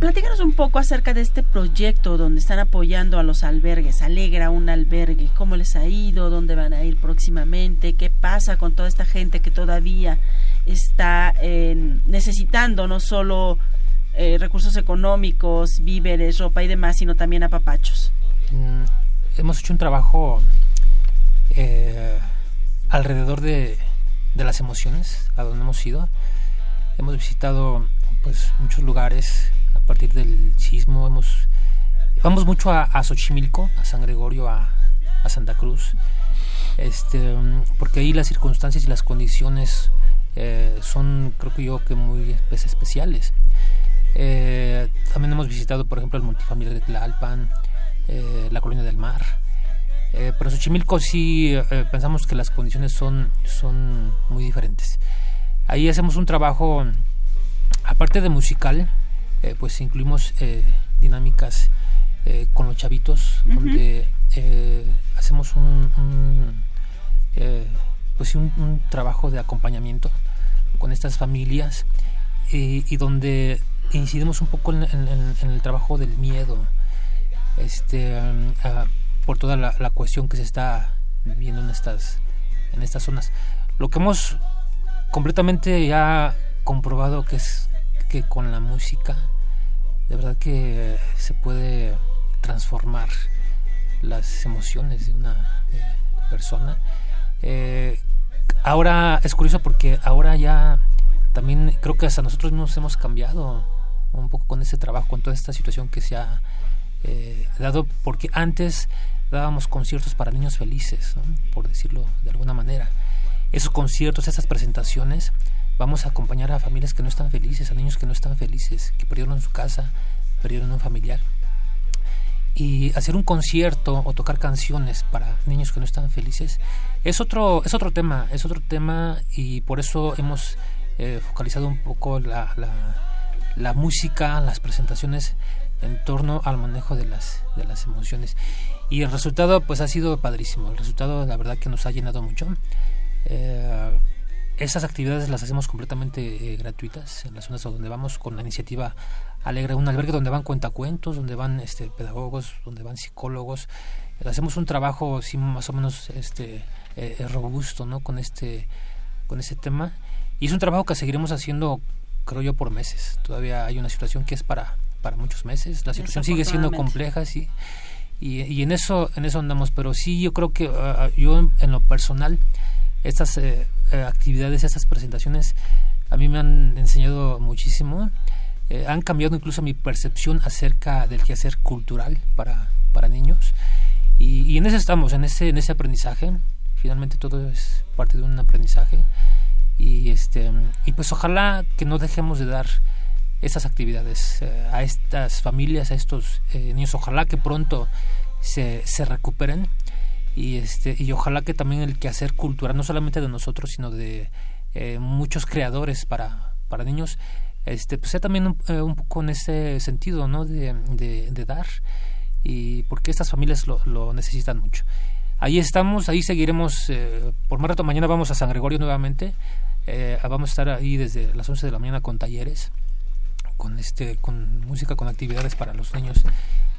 Speaker 4: Platícanos un poco acerca de este proyecto donde están apoyando a los albergues. Alegra un albergue. ¿Cómo les ha ido? ¿Dónde van a ir próximamente? ¿Qué pasa con toda esta gente que todavía está eh, necesitando no solo eh, recursos económicos, víveres, ropa y demás, sino también apapachos?
Speaker 14: Mm, hemos hecho un trabajo eh, alrededor de, de las emociones, a donde hemos ido. Hemos visitado pues muchos lugares a partir del sismo. Hemos vamos mucho a, a Xochimilco, a San Gregorio, a, a Santa Cruz, este, mm, porque ahí las circunstancias y las condiciones eh, son, creo que yo, que muy pues, especiales. Eh, también hemos visitado, por ejemplo, el multifamiliar de Tlalpan, eh, la colonia del mar. Eh, pero Xochimilco sí eh, pensamos que las condiciones son, son muy diferentes. Ahí hacemos un trabajo, aparte de musical, eh, pues incluimos eh, dinámicas eh, con los chavitos, donde hacemos un, un, pues un, un trabajo de acompañamiento con estas familias y, y donde incidimos un poco en, en- en- en el trabajo del miedo este um, por toda la, la cuestión que se está viviendo en estas en estas zonas. Lo que hemos completamente ya comprobado que es que con la música de verdad que se puede transformar las emociones de una eh, persona Eh, ahora es curioso porque ahora ya también creo que hasta nosotros nos hemos cambiado un poco con este trabajo, con toda esta situación que se ha eh, dado, porque antes dábamos conciertos para niños felices, ¿no? por decirlo de alguna manera. Esos conciertos, esas presentaciones, vamos a acompañar a familias que no están felices, a niños que no están felices, que perdieron su casa, perdieron un familiar. Y hacer un concierto o tocar canciones para niños que no están felices es otro, es otro tema, es otro tema y por eso hemos eh, focalizado un poco la, la, la música, las presentaciones en torno al manejo de las, de las emociones. Y el resultado pues ha sido padrísimo, el resultado la verdad que nos ha llenado mucho. Eh, esas actividades las hacemos completamente eh, gratuitas en las zonas donde vamos con la iniciativa Alegre, un albergue donde van cuentacuentos, donde van este, pedagogos, donde van psicólogos. Hacemos un trabajo sí, más o menos este, eh, eh, robusto ¿no? con, este, con este tema. Y es un trabajo que seguiremos haciendo, creo yo, por meses. Todavía hay una situación que es para, para muchos meses. La situación sigue siendo compleja, sí. Y, y en eso en eso andamos. Pero sí, yo creo que ah, yo en, en lo personal, estas eh, eh, actividades, estas presentaciones, a mí me han enseñado muchísimo. Eh, han cambiado incluso mi percepción acerca del quehacer cultural para, para niños. Y, en eso estamos, en ese, en ese aprendizaje. Finalmente todo es parte de un aprendizaje. Y, este, y pues ojalá que no dejemos de dar esas actividades eh, a estas familias, a estos niños. Ojalá que pronto se, se recuperen y este y ojalá que también el quehacer cultural no solamente de nosotros sino de eh, muchos creadores para, para niños este pues sea también un, eh, poco en ese sentido no de, de, dar y porque estas familias lo, necesitan mucho. Ahí estamos ahí seguiremos eh, por más rato mañana vamos a San Gregorio nuevamente vamos a estar ahí desde las 11 de la mañana con talleres con este con música con actividades para los niños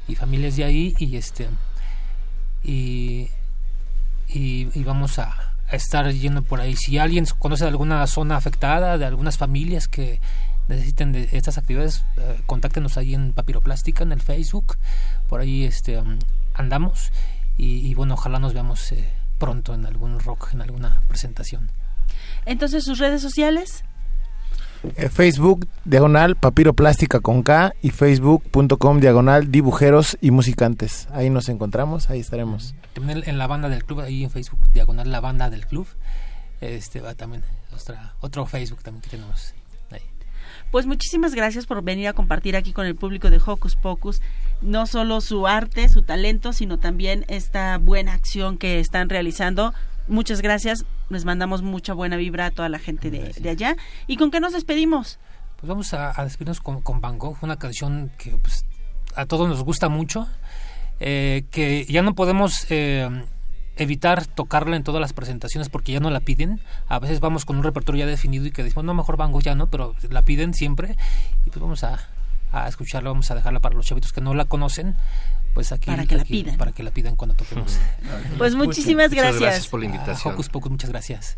Speaker 14: y familias de ahí y este y, y, vamos a, a estar yendo por ahí. Si alguien conoce de alguna zona afectada de algunas familias que necesiten de estas actividades eh, contáctenos ahí en Papiroplástica en el Facebook. Por ahí este um, andamos y, y bueno ojalá nos veamos eh, pronto en algún rock en alguna presentación.
Speaker 4: Entonces, sus redes sociales.
Speaker 13: Eh, Facebook diagonal papiroplástica con K y facebook.com diagonal dibujeros y musicantes. Ahí nos encontramos, ahí estaremos.
Speaker 14: también en la banda del club ahí en Facebook diagonal la banda del club este va también otra, otro Facebook también que tenemos ahí.
Speaker 4: Pues muchísimas gracias por venir a compartir aquí con el público de Hocus Pocus no solo su arte, su talento, sino también esta buena acción que están realizando. Muchas gracias, les mandamos mucha buena vibra a toda la gente de, de allá. ¿Y con qué nos despedimos?
Speaker 14: Pues vamos a, a despedirnos con, con Van Gogh, una canción que pues, a todos nos gusta mucho, eh, que ya no podemos eh, evitar tocarla en todas las presentaciones porque ya no la piden. A veces vamos con un repertorio ya definido y que decimos, no, mejor Van Gogh ya no, pero la piden siempre. Y pues vamos a, a escucharla, vamos a dejarla para los chavitos que no la conocen. Pues aquí,
Speaker 4: Para que la
Speaker 14: aquí-
Speaker 4: pidan.
Speaker 14: Para que la pidan cuando toquemos.
Speaker 4: Pues muchísimas
Speaker 12: Muchas
Speaker 4: gracias.
Speaker 12: gracias por la invitación.
Speaker 14: Hocus Pocus, muchas gracias.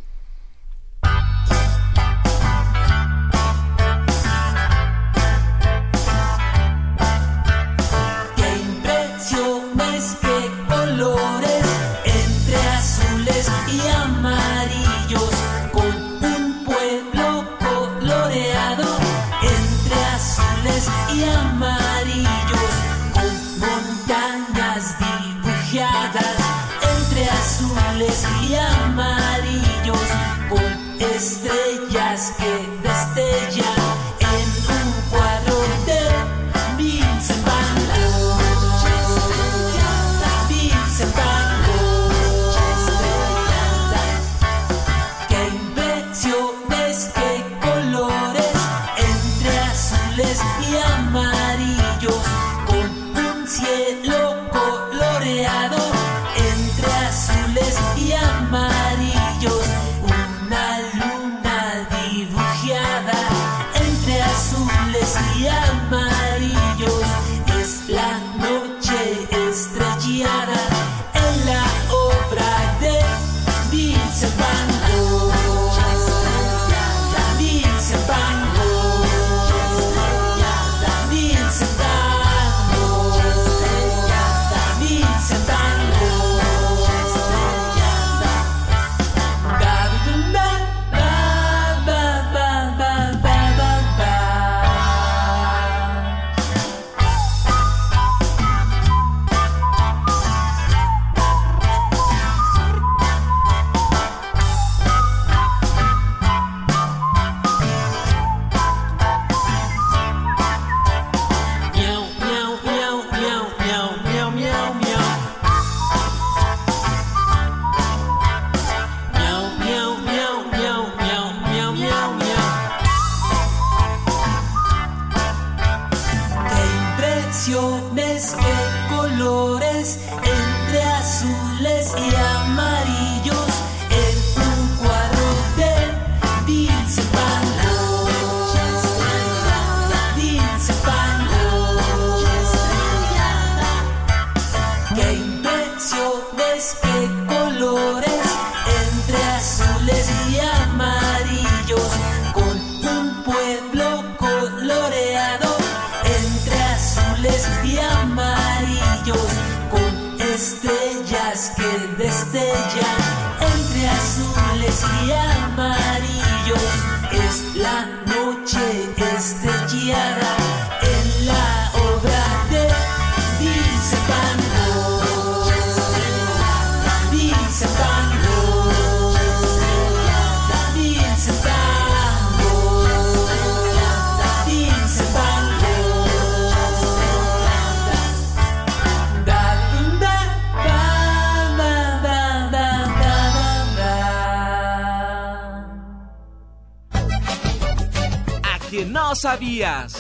Speaker 10: Amarillos, con un cielo estrellas entre azules y amarillos.
Speaker 1: Sabías.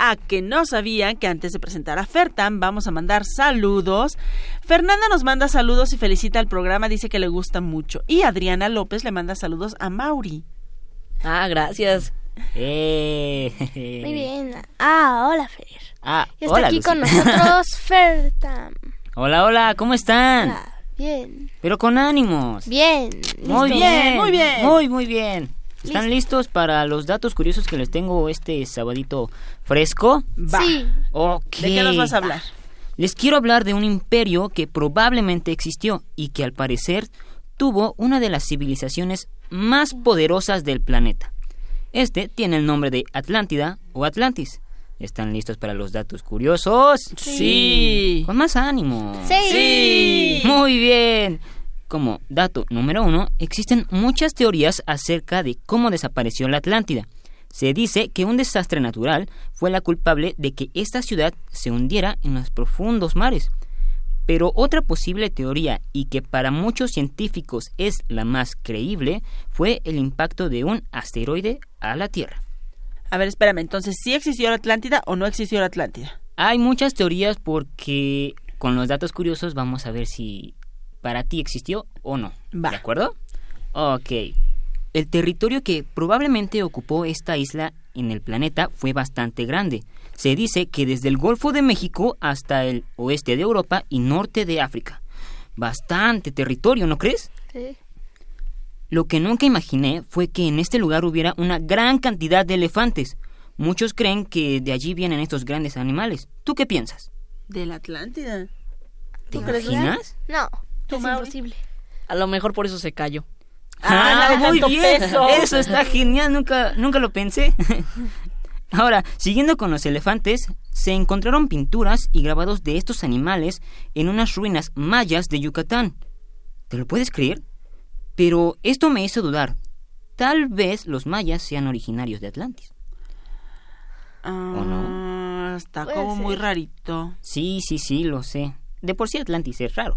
Speaker 4: A que no sabían que antes de presentar a Fertan vamos a mandar saludos. Fernanda nos manda saludos y felicita al programa, dice que le gusta mucho. Y Adriana López le manda saludos a Mauri.
Speaker 6: Ah, gracias.
Speaker 5: Muy bien. Ah, hola, Fer.
Speaker 15: Ah,
Speaker 5: Y está
Speaker 15: hola,
Speaker 5: aquí con nosotros Fertam.
Speaker 15: Hola, hola, ¿cómo están?
Speaker 5: Bien.
Speaker 15: Pero con ánimos.
Speaker 5: Bien.
Speaker 15: Muy bien,
Speaker 5: Muy bien.
Speaker 15: Muy, muy bien. ¿Están listos para los datos curiosos que les tengo este sabadito fresco?
Speaker 4: Va.
Speaker 5: Sí.
Speaker 15: Ok.
Speaker 4: ¿De qué nos vas a hablar?
Speaker 15: Les quiero hablar de un imperio que probablemente existió y que al parecer tuvo una de las civilizaciones más poderosas del planeta. Este tiene el nombre de Atlántida o Atlantis. ¿Están listos para los datos curiosos?
Speaker 4: Sí.
Speaker 15: Con más ánimo.
Speaker 5: Sí.
Speaker 15: Muy bien. Como dato número uno, existen muchas teorías acerca de cómo desapareció la Atlántida. Se dice que un desastre natural fue la culpable de que esta ciudad se hundiera en los profundos mares. Pero otra posible teoría, y que para muchos científicos es la más creíble, fue el impacto de un asteroide a la Tierra.
Speaker 4: A ver, espérame, entonces, ¿sí existió la Atlántida o no existió la Atlántida?
Speaker 15: Hay muchas teorías porque con los datos curiosos vamos a ver si para ti existió o no.
Speaker 4: Va.
Speaker 15: ¿De acuerdo? Ok. El territorio que probablemente ocupó esta isla en el planeta fue bastante grande. Se dice que desde el Golfo de México hasta el oeste de Europa y norte de África. Bastante territorio, ¿no crees?
Speaker 5: Sí.
Speaker 15: Lo que nunca imaginé fue que en este lugar hubiera una gran cantidad de elefantes. Muchos creen que de allí vienen estos grandes animales. ¿Tú qué piensas?
Speaker 4: De la Atlántida.
Speaker 15: ¿Te
Speaker 4: ¿Tú crees,
Speaker 15: imaginas?
Speaker 5: No,
Speaker 4: ¿Tú,
Speaker 5: es
Speaker 4: Mauri?
Speaker 5: imposible.
Speaker 6: A lo mejor por eso se cayó.
Speaker 4: Ah, de
Speaker 15: muy bien.
Speaker 4: peso.
Speaker 15: Eso está genial, nunca, nunca lo pensé. Ahora, siguiendo con los elefantes, se encontraron pinturas y grabados de estos animales en unas ruinas mayas de Yucatán. ¿Te lo puedes creer? Pero esto me hizo dudar. Tal vez los mayas sean originarios de Atlantis.
Speaker 4: Ah, Está como muy rarito.
Speaker 15: Sí, sí, sí, lo sé. De por sí Atlantis es raro.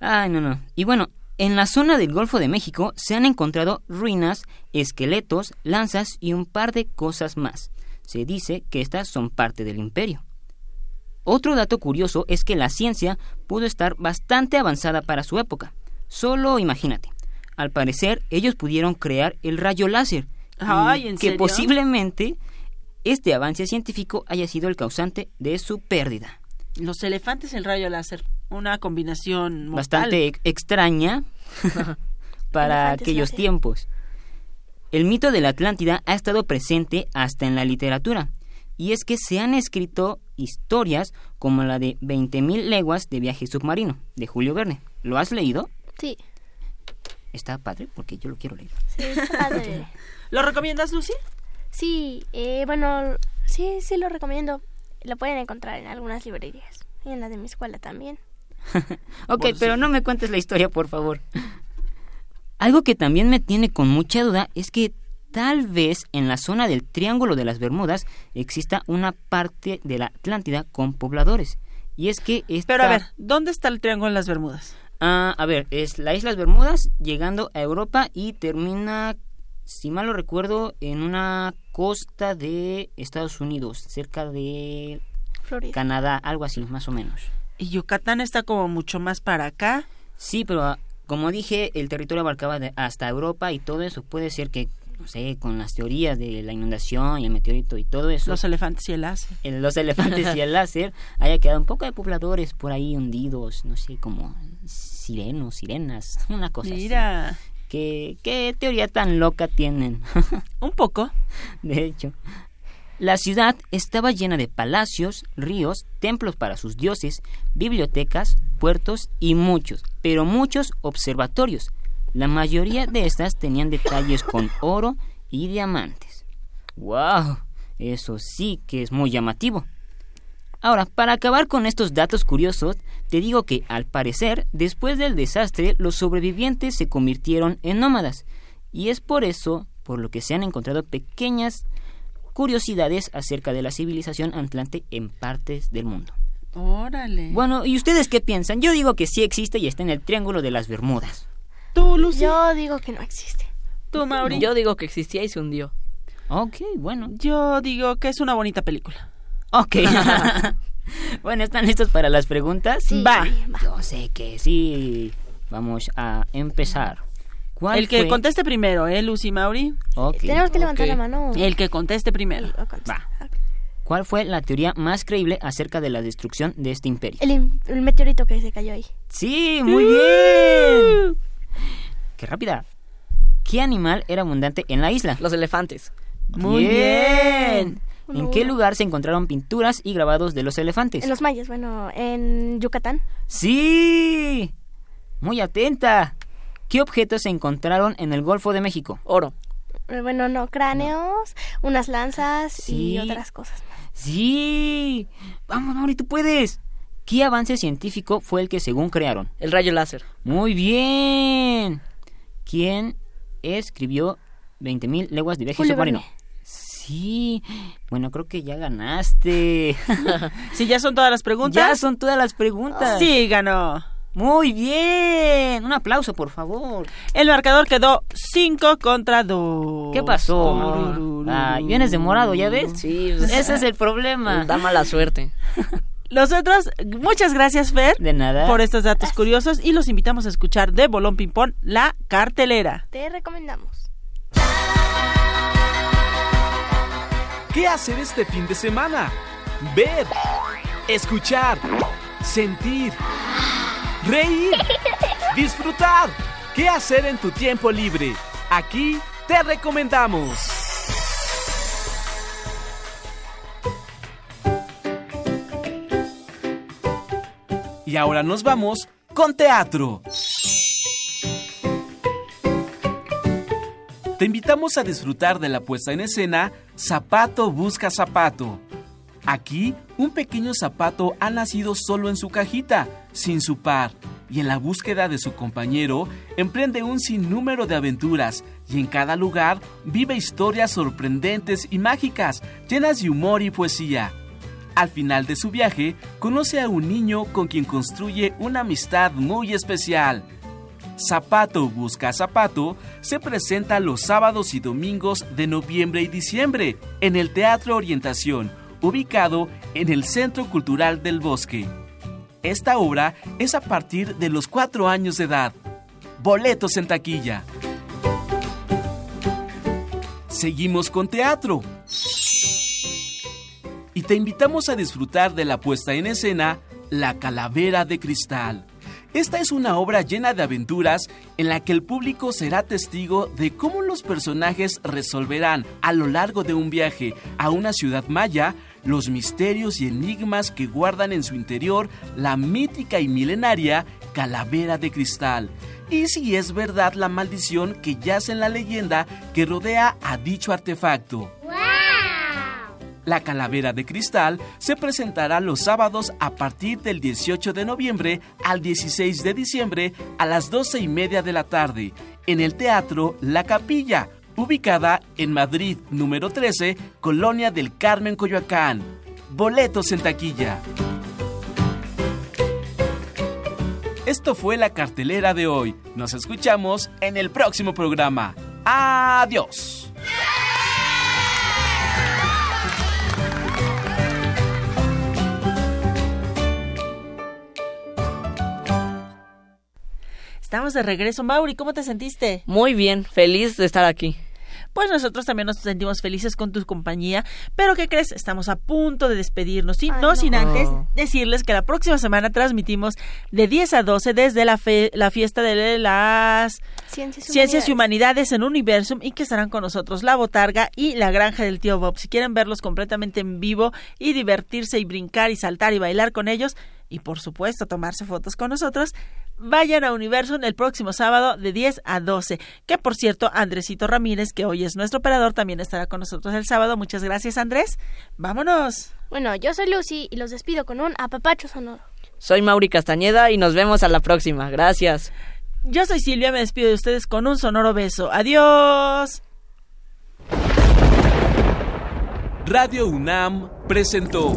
Speaker 15: Ay, no, no. Y bueno, en la zona del Golfo de México se han encontrado ruinas, esqueletos, lanzas y un par de cosas más. Se dice que estas son parte del imperio. Otro dato curioso es que la ciencia pudo estar bastante avanzada para su época. Solo imagínate. Al parecer, ellos pudieron crear el rayo láser.
Speaker 4: Ay, ¿en
Speaker 15: que
Speaker 4: serio?
Speaker 15: posiblemente este avance científico haya sido el causante de su pérdida.
Speaker 4: Los elefantes y el rayo láser. Una combinación mortal.
Speaker 15: Bastante ex- extraña para
Speaker 5: Elefantes
Speaker 15: aquellos
Speaker 5: láser.
Speaker 15: tiempos. El mito de la Atlántida ha estado presente hasta en la literatura, y es que se han escrito historias como la de 20.000 leguas de viaje submarino, de Julio Verne. ¿Lo has leído?
Speaker 5: Sí.
Speaker 15: Está padre porque yo lo quiero leer.
Speaker 5: Sí, está padre.
Speaker 4: ¿Lo recomiendas, Lucy?
Speaker 5: Sí, eh, bueno, sí, sí lo recomiendo. Lo pueden encontrar en algunas librerías. Y en la de mi escuela también.
Speaker 15: Ok, pero
Speaker 4: sí.
Speaker 15: no me cuentes la historia, por favor. Algo que también me tiene con mucha duda es que tal vez en la zona del Triángulo de las Bermudas exista una parte de la Atlántida con pobladores. Y es que esta...
Speaker 4: Pero a ver, ¿dónde está el Triángulo de las Bermudas?
Speaker 15: Ah, a ver, es la Islas Bermudas llegando a Europa y termina, si mal lo recuerdo, en una costa de Estados Unidos, cerca de
Speaker 5: Florida.
Speaker 15: Canadá, algo así, más o menos.
Speaker 4: Y Yucatán está como mucho más para acá.
Speaker 15: Sí, pero ah, como dije, el territorio abarcaba de- hasta Europa y todo eso. Puede ser que, no sé, con las teorías de la inundación y el meteorito y todo eso,
Speaker 4: Los elefantes y el láser.
Speaker 15: el- los elefantes y el láser, haya quedado un poco de pobladores por ahí hundidos, no sé, como sirenos, sirenas, una cosa así.
Speaker 4: Mira,
Speaker 15: ¿Qué, qué teoría tan loca tienen?
Speaker 4: un poco.
Speaker 15: de hecho. La ciudad estaba llena de palacios, ríos, templos para sus dioses, bibliotecas, puertos y muchos, pero muchos observatorios. La mayoría de estas tenían detalles con oro y diamantes. ¡Wow! Eso sí que es muy llamativo. Ahora, para acabar con estos datos curiosos, te digo que, al parecer, después del desastre, los sobrevivientes se convirtieron en nómadas. Y es por eso por lo que se han encontrado pequeñas curiosidades acerca de la civilización atlante en partes del mundo.
Speaker 4: Órale.
Speaker 15: Bueno, ¿y ustedes qué piensan? Yo digo que sí existe y está en el Triángulo de las Bermudas.
Speaker 4: ¿Tú, Lucy?
Speaker 5: Yo digo que no existe.
Speaker 4: ¿Tú, Mauri?
Speaker 6: Yo digo que existía y se hundió.
Speaker 15: Ok, bueno.
Speaker 4: Yo digo que es una bonita película.
Speaker 15: Ok. bueno, ¿están listos para las preguntas?
Speaker 5: Sí,
Speaker 4: Va.
Speaker 15: Yo sé que sí. Vamos a empezar. ¿Cuál
Speaker 4: El que
Speaker 15: fue?
Speaker 4: conteste primero, ¿eh, Lucy Mauri?
Speaker 15: Ok.
Speaker 5: Tenemos que levantar la mano.
Speaker 4: El que conteste primero.
Speaker 15: Va. ¿Cuál fue la teoría más creíble acerca de la destrucción de este imperio?
Speaker 5: El, im- el meteorito que se cayó ahí.
Speaker 15: Sí, muy bien. Qué rápida. ¿Qué animal era abundante en la isla?
Speaker 6: Los elefantes.
Speaker 4: Muy bien.
Speaker 15: ¿En qué lugar se encontraron pinturas y grabados de los elefantes?
Speaker 5: En los mayas, bueno, en Yucatán.
Speaker 15: Sí. Muy atenta. ¿Qué objetos se encontraron en el Golfo de México?
Speaker 6: Oro.
Speaker 5: Eh, Bueno, no, cráneos, unas lanzas
Speaker 15: Sí.
Speaker 5: y otras cosas.
Speaker 15: Sí. Vamos, Mauri, tú puedes. ¿Qué avance científico fue el que según crearon?
Speaker 6: El rayo láser.
Speaker 15: Muy bien. ¿Quién escribió 20.000 leguas de viaje submarino? Sí. Bueno, creo que ya ganaste.
Speaker 4: Si ya son todas las preguntas.
Speaker 15: ya son todas las preguntas.
Speaker 4: Sí, ganó.
Speaker 15: Muy bien. Un aplauso, por favor.
Speaker 4: El marcador quedó 5 contra 2.
Speaker 15: ¿Qué pasó? Ay, vienes de morado, ¿ya ves?
Speaker 6: Sí, pues,
Speaker 15: Ese es el problema.
Speaker 6: Da mala suerte.
Speaker 4: Nosotros, muchas gracias, Fer,
Speaker 15: De nada.
Speaker 4: por estos datos curiosos y los invitamos a escuchar de Bolón Ping Pong la cartelera.
Speaker 5: Te recomendamos.
Speaker 1: ¿Qué hacer este fin de semana? Ver, escuchar, sentir, reír, disfrutar. ¿Qué hacer en tu tiempo libre? Aquí te recomendamos. Y ahora nos vamos con teatro. Te invitamos a disfrutar de la puesta en escena Zapato busca zapato. Aquí, un pequeño zapato ha nacido solo en su cajita, sin su par, y en la búsqueda de su compañero emprende un sinnúmero de aventuras y en cada lugar vive historias sorprendentes y mágicas, llenas de humor y poesía. Al final de su viaje, conoce a un niño con quien construye una amistad muy especial. Zapato Busca Zapato se presenta los sábados y domingos de noviembre y diciembre en el Teatro Orientación, ubicado en el Centro Cultural del Bosque. Esta obra es a partir de los cuatro años de edad. Boletos en taquilla. Seguimos con teatro. Y te invitamos a disfrutar de la puesta en escena La Calavera de Cristal. Esta es una obra llena de aventuras en la que el público será testigo de cómo los personajes resolverán a lo largo de un viaje a una ciudad maya los misterios y enigmas que guardan en su interior la mítica y milenaria calavera de cristal. Y si es verdad la maldición que yace en la leyenda que rodea a dicho artefacto. La calavera de cristal se presentará los sábados a partir del 18 de noviembre al 16 de diciembre a las 12 y media de la tarde en el Teatro La Capilla, ubicada en Madrid número 13, Colonia del Carmen, Coyoacán. Boletos en taquilla. Esto fue la cartelera de hoy. Nos escuchamos en el próximo programa. Adiós.
Speaker 4: Estamos de regreso. Mauri, ¿cómo te sentiste?
Speaker 6: Muy bien, feliz de estar aquí.
Speaker 4: pues nosotros también nos sentimos felices con tu compañía. Pero ¿qué crees? Estamos a punto de despedirnos. Y no, sin antes decirles que la próxima semana transmitimos de 10 a 12 desde la, fe- la fiesta de las
Speaker 5: Ciencias y
Speaker 4: Ciencias y
Speaker 5: Humanidades.
Speaker 4: Humanidades en Universum y que estarán con nosotros La Botarga y La Granja del Tío Bob. Si quieren verlos completamente en vivo y divertirse y brincar y saltar y bailar con ellos y por supuesto tomarse fotos con nosotros, vayan a Universum el próximo sábado de 10 a 12. Que por cierto, Andresito Ramírez, que hoy es nuestro operador, también estará con nosotros el sábado. Muchas gracias, Andrés. Vámonos.
Speaker 5: Bueno, yo soy Lucy y los despido con un apapacho sonoro.
Speaker 6: Soy Mauri Castañeda y nos vemos a la próxima. Gracias.
Speaker 4: Yo soy Silvia, me despido de ustedes con un sonoro beso. Adiós.
Speaker 1: Radio UNAM presentó